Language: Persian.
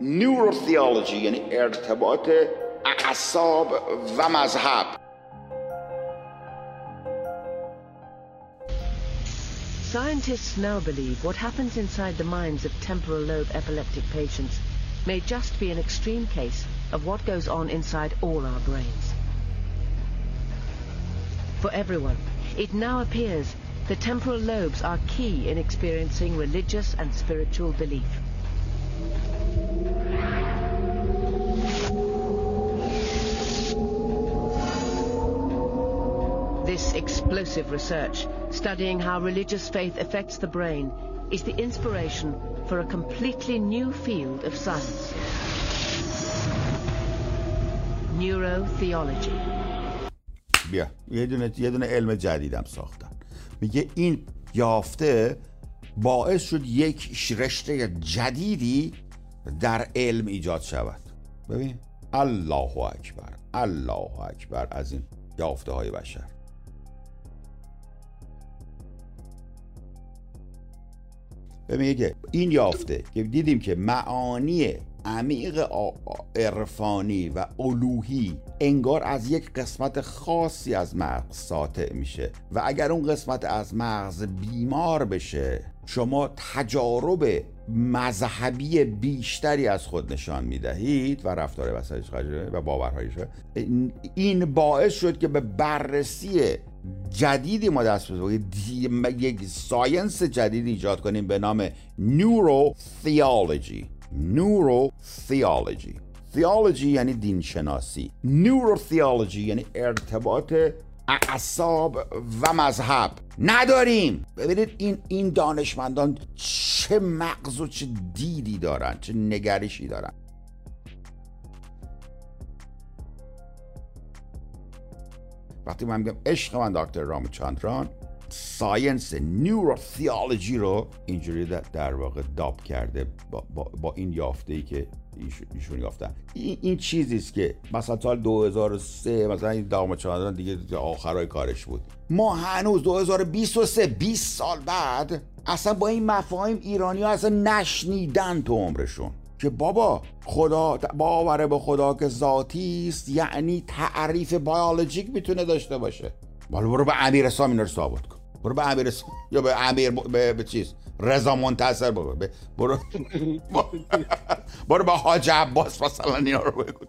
نوروثیولوژی یعنی ارتباط اعصاب و مذهب Scientists now believe what happens inside the minds of temporal lobe epileptic patients may just be an extreme case of what goes on inside all our brains. For everyone, it now appears the temporal lobes are key in experiencing religious and spiritual belief. This explosive research, studying how religious faith affects the brain, is the inspiration for a completely new field of science. Neurotheology. بیا یه دونه یه دونه علم جدیدم ساختن میگه این یافته باعث شد یک رشته جدیدی در علم ایجاد شود ببین الله اکبر الله اکبر از این یافته های بشر ببین که این یافته که دیدیم که معانی عمیق عرفانی و الوهی انگار از یک قسمت خاصی از مغز ساطع میشه و اگر اون قسمت از مغز بیمار بشه شما تجارب مذهبی بیشتری از خود نشان می‌دهید و رفتار وسایش و باورهایش این باعث شد که به بررسی جدیدی ما دست یک ساینس جدید ایجاد کنیم به نام نورو theology نورو theology theology یعنی دین شناسی نورو theology یعنی ارتباط اعصاب و مذهب. نداریم. ببینید این این دانشمندان چه مغز و چه دیدی دارن چه نگرشی دارن. وقتی من میگم عشق من دکتر رامچاندران ساینس نوروثیولوژی رو اینجوری در واقع داب کرده با, با, با این یافته ای که ایشون یافتن این, این چیزی است که مثلا سال 2003 مثلا این دامچاندران دیگه آخرای کارش بود. ما هنوز 2023 20 سال بعد اصلا با این مفاهیم ایرانی ها اصلا نشنیدن تو عمرشون. که بابا خدا باور به خدا که ذاتی است یعنی تعریف بیولوژیک می‌تونه داشته باشه. بالا برو به امیر اسلام اینا رو ثابت کن. برو به امیر یا به امیر ب... به... به, چیز رضا منتصر برو به... برو. برو به حاج عباس مثلا اینا رو بگو.